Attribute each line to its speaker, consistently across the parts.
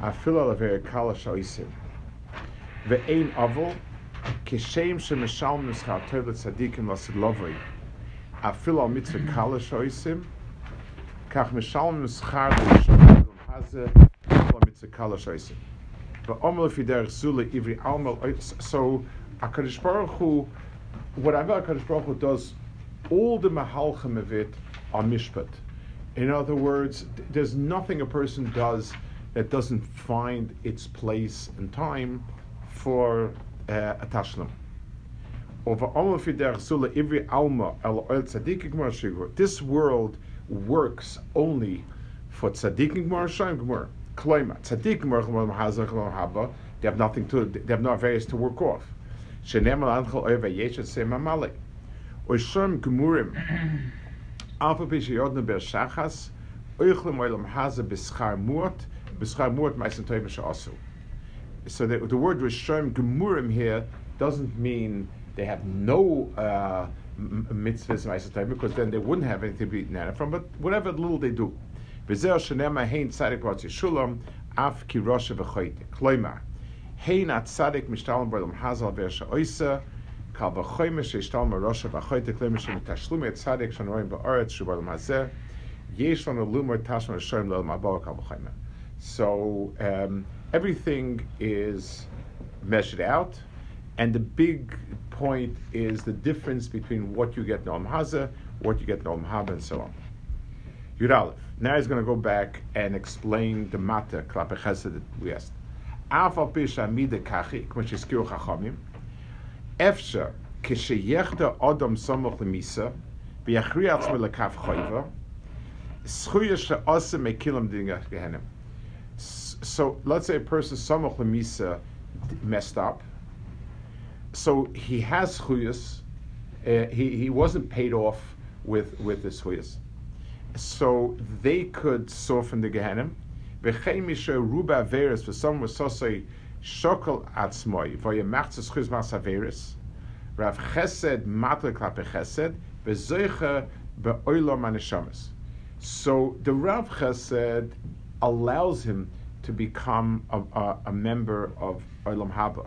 Speaker 1: Afil aver kalash oisim. Ve'ein avol kishem shemeshal nuschal tov l'tzadikim lasid lovoi afil al mitzvah kalash oisim kach meshal nuschar b'olam hazeh afil al mitzvah kalash oisim. Ve'omer lefider zule ivri almal so HaKadosh Baruch Hu, whatever HaKadosh Baruch Hu does, all the mahalchim of it are mishpat. In other words, there's nothing a person does that doesn't find its place and time for uh, a tashlim. This world works only for tzaddikim gemar shayim gemar. Kloima tzaddikim gemar hazak haba. They have nothing to. They have no various to work off. Shenem al anchel oiva yesh same amale. Oisham gemurim. Alpha bishayodne ber shachas. Oichlem oilam haza bischar muat. So the, the word rishon gemurim here doesn't mean they have no uh, mitzvahs ma'asen toivish because then they wouldn't have anything to be eaten from. But whatever little they do, v'zer shenema hein tzadik ratz yishulam af ki rosha v'choyte. Hein at tzadik mishtalim b'olam hazal v'ersha oisa kal v'choyme sheishtalim rosha v'choyte kloimar shemitashlume tzadik shanorim b'oretz shubalam hazer yesh lanu lumor tashma shem lo mabor kal v'choyme. So um, everything is measured out, and the big point is the difference between what you get in Haza, what you get in Om Haba, and so on. Yud Aleph. Now he's going to go back and explain the matter, Klape Chesed that we asked. Af al pi kachi, kmo shizkiru chachamim, efsha, kisheyechta odom somoch lemisa, v'yachri atzme lekav choyva, schuya mekilam dinga gehenem. So let's say a person samach lemisa messed up. So he has chuyas. Uh, he he wasn't paid off with with the chuyas. So they could soften the Gehenim. V'chein misha ruba averis for some was sosei shokol atzmoi v'yemach tzchuz mas averis. Rav Chesed matel klape Chesed v'zoicha be'olam aneshamas. So the Rav Chesed allows him to become a, a, a member of Olam Haba.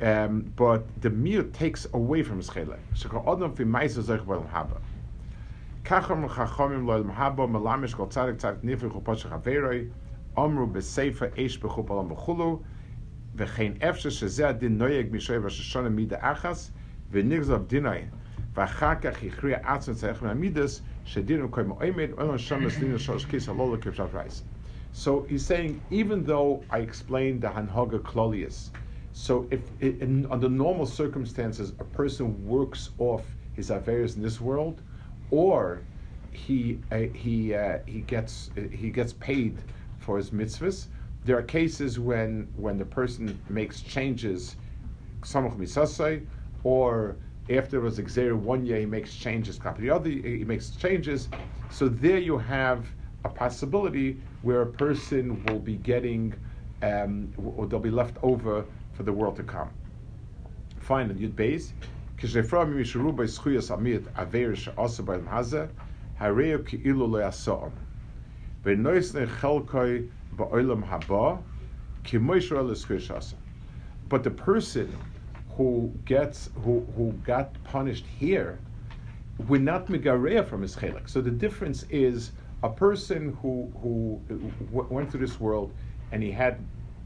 Speaker 1: Um, but the mir takes away from his so Shekar odom fi ma'isa zoich b'olam haba. Kacham chachomim lo'olam haba melamish kol tzadik tzadik chupot omru b'seifa eish b'chup olam v'chein efshe adin noyeg mida achas v'nigzav so he's saying, even though I explained the Hanhaga Claudius, so if in, under normal circumstances a person works off his affairs in this world, or he uh, he uh, he gets uh, he gets paid for his mitzvahs. There are cases when when the person makes changes, or after was Xer one year, he makes changes. The other, he makes changes. So there you have a possibility where a person will be getting, um, or they'll be left over for the world to come. Finally, Yud Beis. But the person who gets who, who got punished here we're not megareya from his chelik. So the difference is a person who who went through this world and he had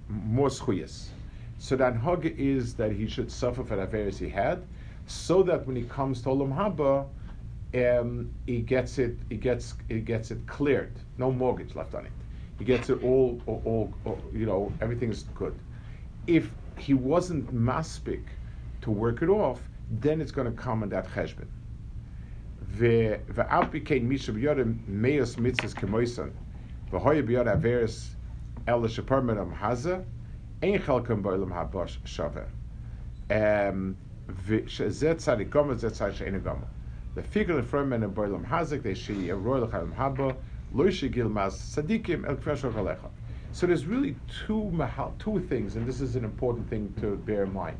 Speaker 1: more schuyas. So that hug is that he should suffer for the affairs he had, so that when he comes to Olam Haba, um, he gets it, he gets, he gets it cleared. No mortgage left on it. He gets it all, all, all, all you know, everything is good. If he wasn't maspik to work it off, then it's going to come in that cheshbon. V'hoya biyad averis el sheparmenam haza, ein chalkem ba'olam habash shave. Um, Zet tzadik gama, zet tzadik she'enu gama. The figure in front of ba'olam hazik, they she royal chalim haba, lo shigil mas tzadikim el kfeshor chalecha. So there's really two mahal, two things, and this is an important thing to bear in mind.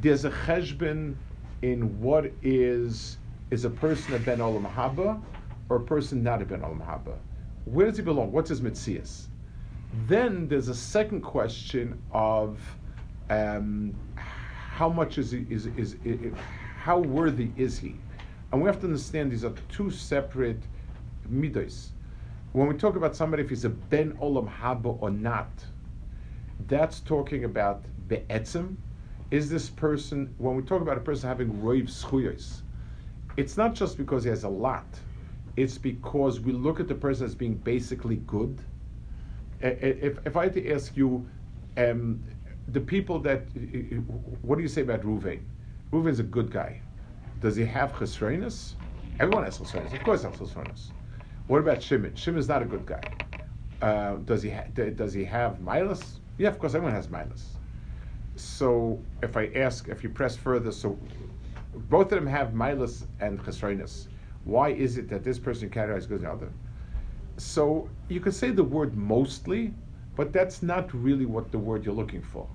Speaker 1: There's a cheshbon in what is is a person a ben olam haba or a person not a ben olam haba. Where does he belong? What's his mitzias? Then there's a second question of um, how much is he is, is, is, how worthy is he? And we have to understand these are two separate midos. When we talk about somebody if he's a ben olam haba or not, that's talking about be'etzim. Is this person when we talk about a person having roiv schuyos? It's not just because he has a lot. It's because we look at the person as being basically good. If, if I had to ask you, um, the people that, what do you say about Ruvain? Ruvain's a good guy. Does he have chesroinus? Everyone has chesroinus. Of course, has chesroinus. What about Shimon? Shimon's not a good guy. Uh, does he ha- does he have milas? Yeah, of course, everyone has milas. So if I ask, if you press further, so both of them have milas and chesroinus. Why is it that this person categorized good the other? So you could say the word mostly, but that's not really what the word you're looking for.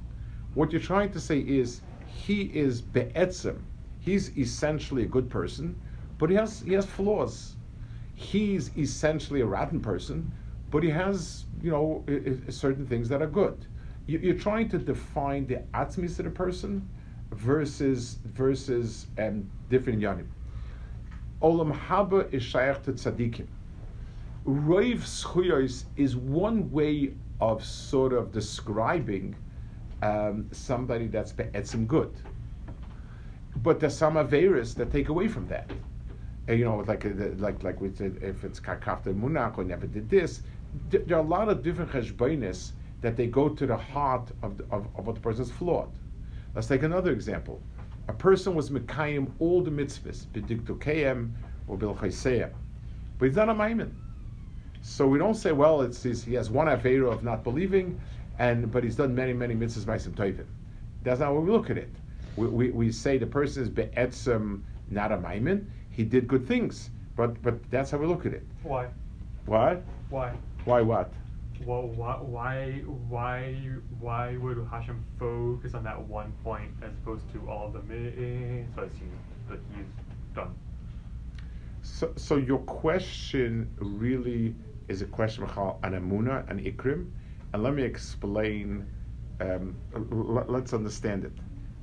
Speaker 1: What you're trying to say is he is be'etzim. He's essentially a good person, but he has he has flaws. He's essentially a rotten person, but he has you know certain things that are good. You, are trying to define the atzmis of the person versus versus um, different yanim. Olam haba is shaykh to tzaddikim. Roiv schuyos is one way of sort of describing um, somebody that's be'etzim good. But there's some averis that take away from that. And, you know, like uh, like like we said, if it's kakafta munach or never did this, there are a lot of different cheshbonis that they go to the heart of, of, of what the person is flawed. Let's take another example. A person was mekayim all the mitzvahs, b'diktukayim or bilchayseim, but he's not a maimin. So we don't say, well, it's, he has one avera of not believing, and but he's done many, many mitzvahs by some tovim. That's not how we look at it. We, we, we say the person is be'etzim, not a maimin. He did good things, but but that's how we look at it.
Speaker 2: Why?
Speaker 1: Why?
Speaker 2: Why?
Speaker 1: Why what?
Speaker 2: Well, why, why, why, why would Hashem focus on that one point as opposed to all of the mitzvahs that he's done?
Speaker 1: So, so your question really is a question about an amuna, an ikrim, and let me explain. Um, l- let's understand it.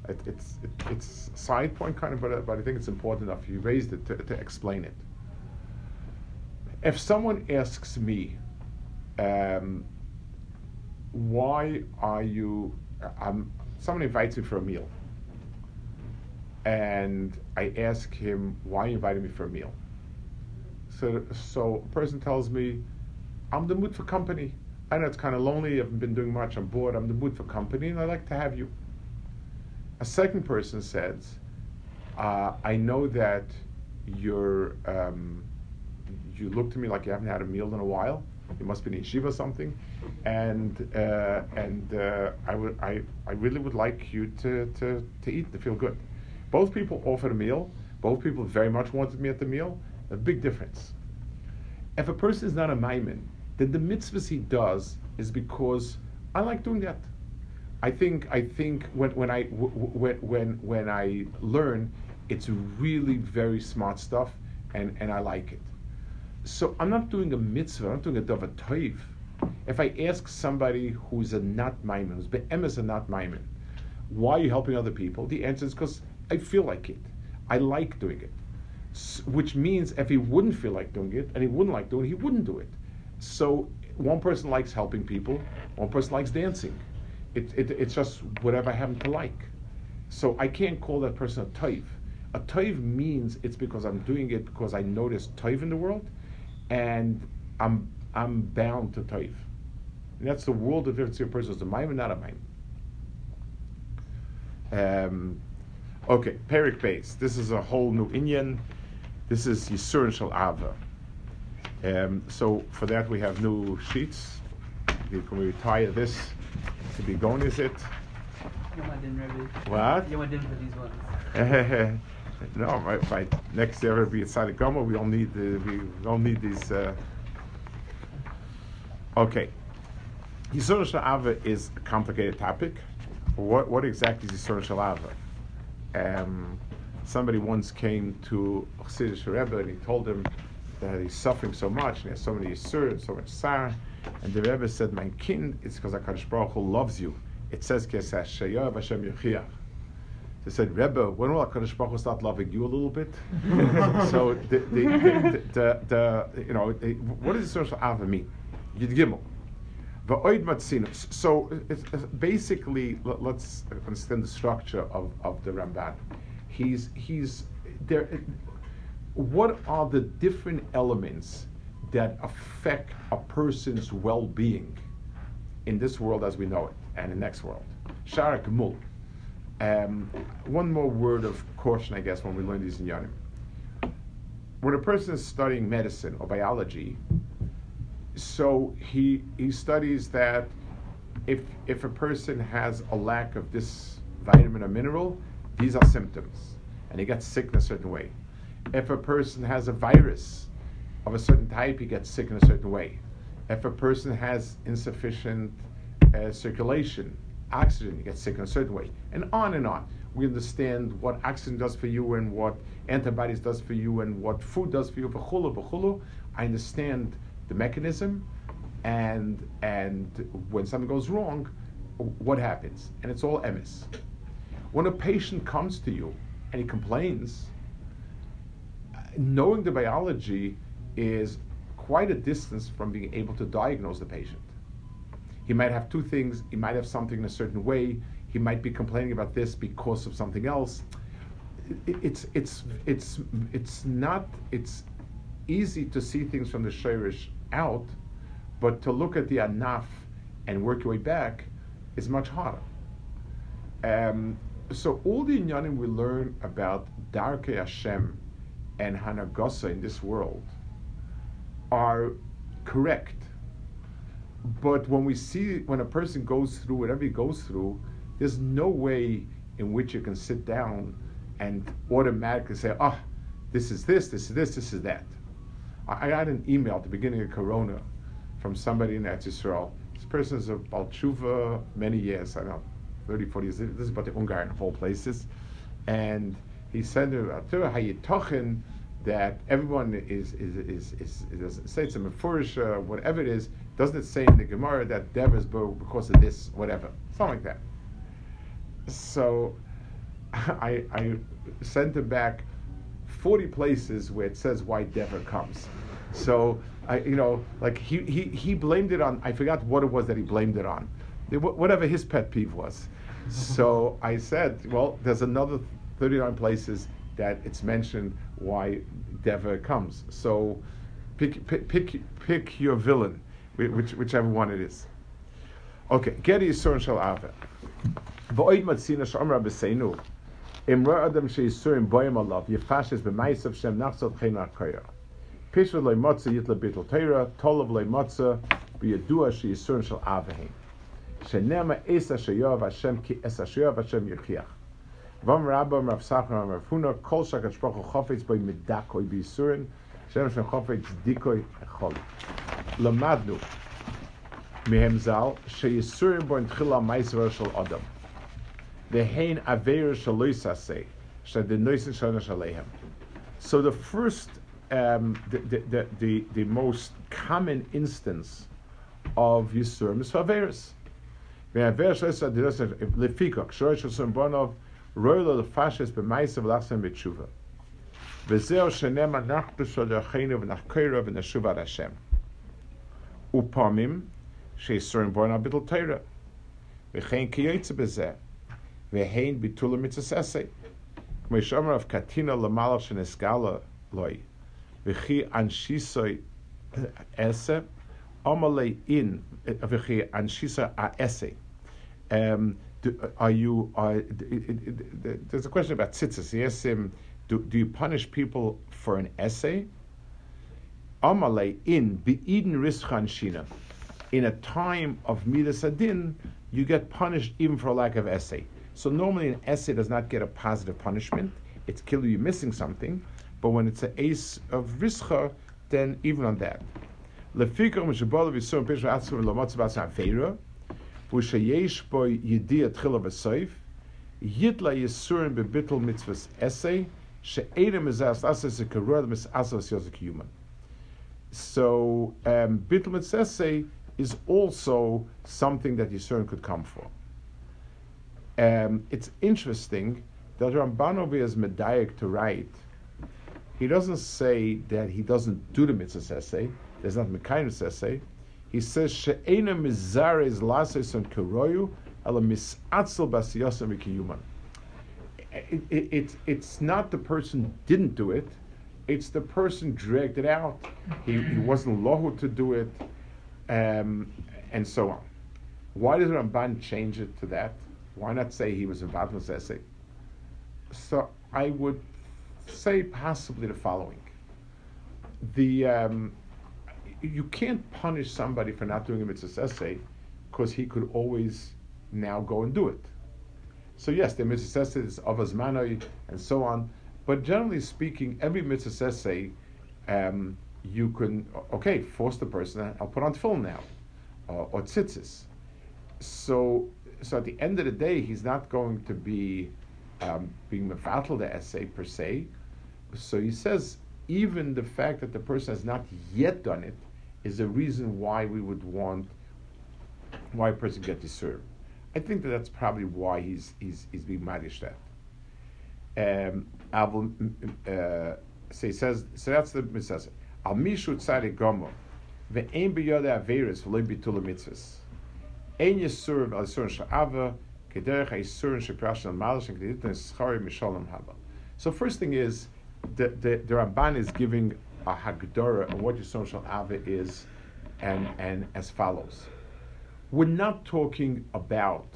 Speaker 1: It it's it, it's side point kind of, but, but I think it's important enough. You raised it to, to explain it. If someone asks me, um, why are you? Um, someone invites me for a meal, and I ask him, why you invited me for a meal? So, so a person tells me, I'm the mood for company. I know it's kind of lonely. I haven't been doing much. I'm bored. I'm the mood for company, and I'd like to have you. A second person says, uh, I know that you're, um, you look to me like you haven't had a meal in a while. You must be in yeshiva or something, and uh, and uh, I would I, I really would like you to, to, to eat to feel good. Both people offered a meal. Both people very much wanted me at the meal. A big difference. If a person is not a maimin, then the mitzvahs he does is because I like doing that. I think I think when when I when when when I learn, it's really very smart stuff, and and I like it. So I'm not doing a mitzvah. I'm not doing a davar toiv. If I ask somebody who's a not maimin, who's be'emes a not maimin, why are you helping other people? The answer is because I feel like it. I like doing it which means if he wouldn't feel like doing it and he wouldn't like doing it, he wouldn't do it. So one person likes helping people, one person likes dancing. It, it, it's just whatever I happen to like. So I can't call that person a toiv. A toiv means it's because I'm doing it because I notice toiv in the world, and I'm I'm bound to toiv. And that's the world of difference person is a maim and not a maim. Um, okay, Perik base. This is a whole new Indian. This is Yisur Shal Ava. Um, so for that we have new sheets. You can retire this to be gone, is it?
Speaker 3: Yom Adin, Rebbe.
Speaker 1: What?
Speaker 3: Yom for these ones.
Speaker 1: no, by, by next year it'll be a Sadiq Gomer. We don't need the, we don't need these. Uh... Okay, Yisur Sha'ava is a complicated topic. What what exactly is Yisur Sha'ava? Um, somebody once came to Chassidish Rebbe and he told him that he's suffering so much and he has so many Yisur and so much Sar. And the Rebbe said, "My kin, it's because Hakadosh Baruch Hu loves you. It says, "Kesash Shayav Hashem Yechiach." They said, Rebbe, when will HaKadosh Baruch Hu start loving you a little bit? so the, the, the, the, the, you know, what does the social ava mean? Yud Gimel. Va'oid matzina. So it's, it's basically, let, us understand the structure of, of the Ramban. He's, he's there. What are the different elements that affect a person's well-being in this world as we know it and the next world? Shara Gemul. Um, one more word of caution, I guess, when we learn these in Yanim. When a person is studying medicine or biology, so he he studies that if if a person has a lack of this vitamin or mineral, these are symptoms, and he gets sick in a certain way. If a person has a virus of a certain type, he gets sick in a certain way. If a person has insufficient uh, circulation, oxygen, you get sick in a certain way, and on and on. We understand what oxygen does for you and what antibodies does for you and what food does for you. V'chulu, v'chulu. I understand the mechanism, and and when something goes wrong, what happens? And it's all emes. When a patient comes to you and he complains, knowing the biology is quite a distance from being able to diagnose the patient. He might have two things. He might have something in a certain way. He might be complaining about this because of something else. It, it's it's it's it's not it's easy to see things from the shirish out, but to look at the anaf and work your way back is much harder. Um, so all the inyanim we learn about Darkei Hashem and Hanagosa in this world are correct but when we see, when a person goes through whatever he goes through, there's no way in which you can sit down and automatically say, oh, this is this, this is this, this is that. I, got an email at the beginning of Corona from somebody in Eretz Yisrael. This person is a Balchuva many years, I don't know, 30, 40 years. This is about the Ungarn of all places. And he said how you talking that everyone is, is, is, is, is, is say it's a mefurish, uh, whatever it is, doesn't it say in the Gemara that Dev is because of this, whatever? Something like that. So I, I sent him back 40 places where it says why Dever comes. So I, you know, like he, he, he blamed it on, I forgot what it was that he blamed it on. Whatever his pet peeve was. so I said, well, there's another 39 places that it's mentioned why Deva comes. So pick, pick, pick, pick your villain, which, whichever one it is. Okay, get Yisur Shal Ave. V'oid matzina. Imra adam boyim alav, shem nachzot teira, tolav b'yadua. Shenema esa she'yov Hashem ki esa she'yov Hashem. Vam Rabba Rav Sachar Rav Huna Kol Shakat Shprocho Chofetz Boy Medakoi Bisurin Shem Shem Chofetz Dikoi Lamadnu Zal Shal Vehein Aveir Shaloi the Shana Shalehem So the first um, the, the, the, the, most common instance of Yisurim is for Averis. Lefikok, Shorosh Yisurim Bonov, Roilo de fashes be meise vlasen mit shuva. Ve zeo shene nach besol der khine nach kayre ben shuva da shem. U pamim she sorn born a bitl tayra. Ve khin kiyetze be ze. Ve hein bitul mit sesse. Kme shomer of katina le malosh in eskala loy. Ve khi an shisoy esse. Omale in ve khi an shisa a esse. Ehm are you? Are, it, it, it, there's a question about tzitzis. Yes, um, do, do you punish people for an essay? Amale in Be'eden Rischan Shina. In a time of Midas Adin, you get punished even for a lack of essay. So normally an essay does not get a positive punishment. It's killer you missing something. But when it's an ace of Rischa, then even on that. V'shayesh Boy Yediyah Tchila V'Soif, Yitla Yisurin Bebittel Mitzvahs Essay, She'edem Mizas Asas Karur Misasas Yosek Human. So, um, Mitzvahs Essay is also something that Yisurin could come for. Um, it's interesting that Ramban is medayik to write. He doesn't say that he doesn't do the mitzvah essay. There's not mekayim essay. He says she'ena mizares lases on keroyu ala misatzel basiyasam v'kiyuman. It's it's not the person didn't do it. It's the person dragged it out. He, he wasn't lohu to do it, um, and so on. Why does Ramban change it to that? Why not say he was in Vatmas essay? So I would say possibly the following: the um, you can't punish somebody for not doing a mitzvah essay because he could always now go and do it. So yes, the mitzvah essay is of azmanoi and so on, but generally speaking, every mitzvah essay um, you can okay force the person. I'll put on film now, uh, or tzitzis. So so at the end of the day, he's not going to be um, being mefatel the essay per se. So he says even the fact that the person has not yet done it is a reason why we would want why a person get serve. I think that that's probably why he's he's he's being madish that. Um, uh, so he says so that's the mitzvah. Al mishu tzari gomo ve'en biyode averis v'loy bitul mitzvahs. Ein yisur al yisur sha'ava kederech yisur sheprashan al malish and keditin schari mishalom haba. So first thing is the the, the Ramban is giving a hagdara of what yisur sha'ava is, and and as follows. We're not talking about.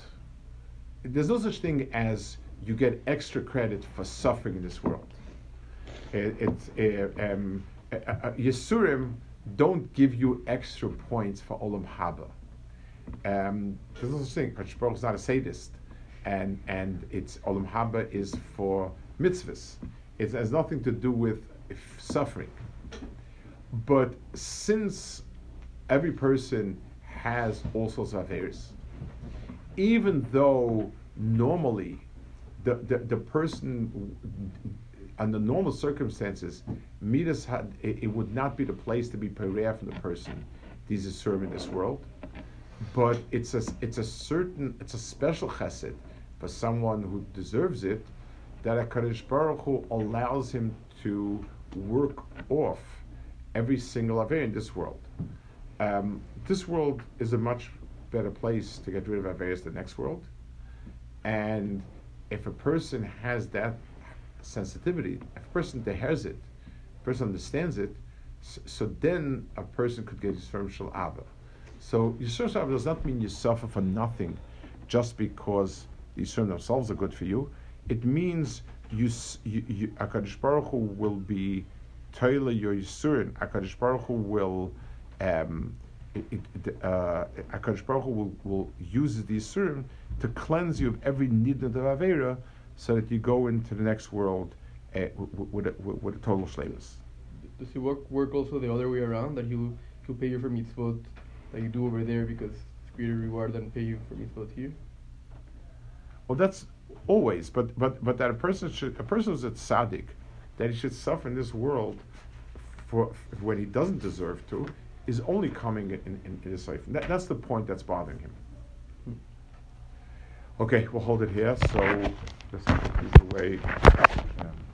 Speaker 1: There's no such thing as you get extra credit for suffering in this world. It, it, um, uh, uh, Yisurim don't give you extra points for olam haba um, there's no such thing. Baruch is not a sadist, and and it's olam haba is for mitzvahs. It has nothing to do with suffering. But since every person has all sorts of affairs, even though normally the, the, the person under normal circumstances, midas had it, it, would not be the place to be pereah from the person. These are serving this world but it's a it's a certain it's a special chesed for someone who deserves it that a Kaddish Baruch Hu allows him to work off every single aver in this world. Um, this world is a much better place to get rid of averis than the next world, and if a person has that sensitivity, if a person has it, a person understands it, so, so then a person could get firm shal abba. So Yisur Shav does not mean you suffer for nothing just because the Yisur themselves are good for you. It means you, you, you Baruch Hu will be Toila your Yisurin. Akadosh Baruch Hu will um, it, it, uh, Akadosh Baruch Hu will, will use the Yisurim to cleanse you of every need of Avera so that you go into the next world uh, with, with, a, with, a total shlemus.
Speaker 4: Does he work, work also the other way around, that he'll, he'll pay you for mitzvot that you do over there because it's greater reward than pay you for mitzvot here?
Speaker 1: Well, that's always, but but but that a person should a person who's a tzaddik, that he should suffer in this world for when he doesn't deserve to, is only coming in, in, in his life. That, that's the point that's bothering him. Hmm. Okay, we'll hold it here. So this is the way. Um,